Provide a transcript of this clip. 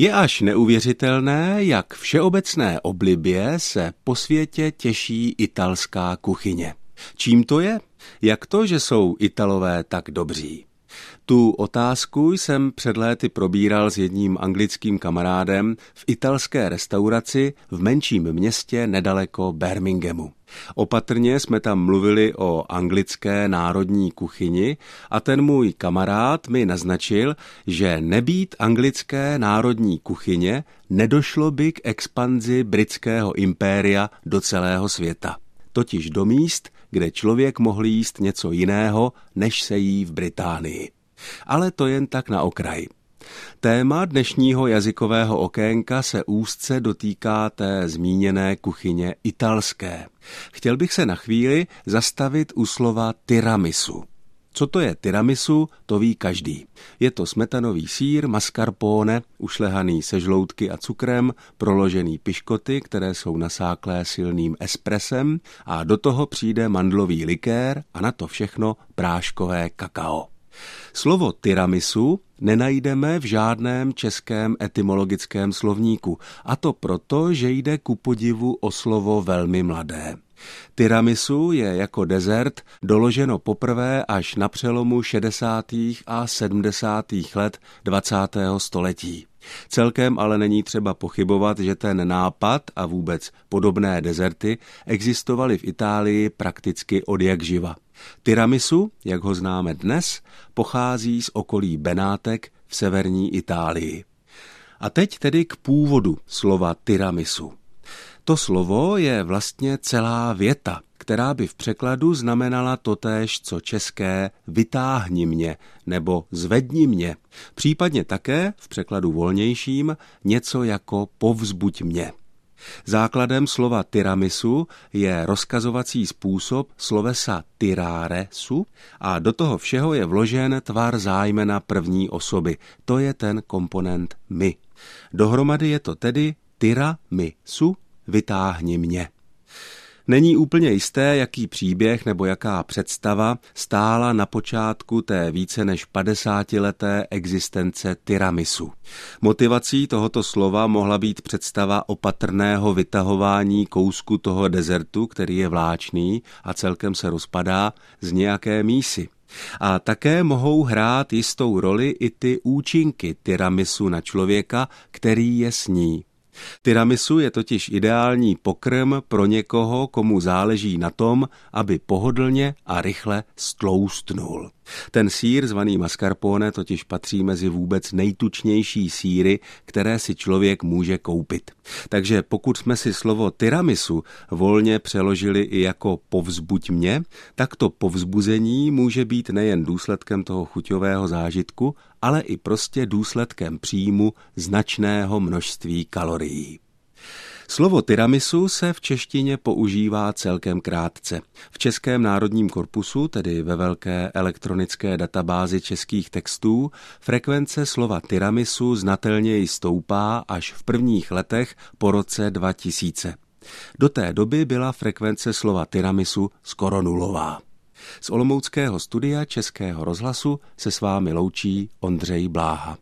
Je až neuvěřitelné, jak všeobecné oblibě se po světě těší italská kuchyně. Čím to je? Jak to, že jsou Italové tak dobří? Tu otázku jsem před léty probíral s jedním anglickým kamarádem v italské restauraci v menším městě nedaleko Birminghamu. Opatrně jsme tam mluvili o anglické národní kuchyni a ten můj kamarád mi naznačil, že nebýt anglické národní kuchyně, nedošlo by k expanzi britského impéria do celého světa. Totiž do míst, kde člověk mohl jíst něco jiného, než se jí v Británii. Ale to jen tak na okraj. Téma dnešního jazykového okénka se úzce dotýká té zmíněné kuchyně italské. Chtěl bych se na chvíli zastavit u slova tiramisu. Co to je tiramisu, to ví každý. Je to smetanový sír, mascarpone, ušlehaný se žloutky a cukrem, proložený piškoty, které jsou nasáklé silným espresem a do toho přijde mandlový likér a na to všechno práškové kakao. Slovo tiramisu nenajdeme v žádném českém etymologickém slovníku, a to proto, že jde ku podivu o slovo velmi mladé. Tiramisu je jako dezert doloženo poprvé až na přelomu 60. a 70. let 20. století. Celkem ale není třeba pochybovat, že ten nápad a vůbec podobné dezerty existovaly v Itálii prakticky od jak živa. Tiramisu, jak ho známe dnes, pochází z okolí Benátek v severní Itálii. A teď tedy k původu slova tiramisu. To slovo je vlastně celá věta, která by v překladu znamenala totéž, co české vytáhni mě nebo zvedni mě, případně také v překladu volnějším něco jako povzbuď mě. Základem slova tiramisu je rozkazovací způsob slovesa tirare su a do toho všeho je vložen tvar zájmena první osoby. To je ten komponent my. Dohromady je to tedy tira mi su, vytáhni mě. Není úplně jisté, jaký příběh nebo jaká představa stála na počátku té více než 50-leté existence tiramisu. Motivací tohoto slova mohla být představa opatrného vytahování kousku toho dezertu, který je vláčný a celkem se rozpadá z nějaké mísy. A také mohou hrát jistou roli i ty účinky tiramisu na člověka, který je sní. Tiramisu je totiž ideální pokrm pro někoho, komu záleží na tom, aby pohodlně a rychle stloustnul. Ten sír zvaný mascarpone totiž patří mezi vůbec nejtučnější síry, které si člověk může koupit. Takže pokud jsme si slovo tiramisu volně přeložili i jako povzbuď mě, tak to povzbuzení může být nejen důsledkem toho chuťového zážitku, ale i prostě důsledkem příjmu značného množství kalorií. Slovo tiramisu se v češtině používá celkem krátce. V Českém národním korpusu, tedy ve velké elektronické databázi českých textů, frekvence slova tiramisu znatelněji stoupá až v prvních letech po roce 2000. Do té doby byla frekvence slova tiramisu skoro nulová. Z Olomouckého studia Českého rozhlasu se s vámi loučí Ondřej Bláha.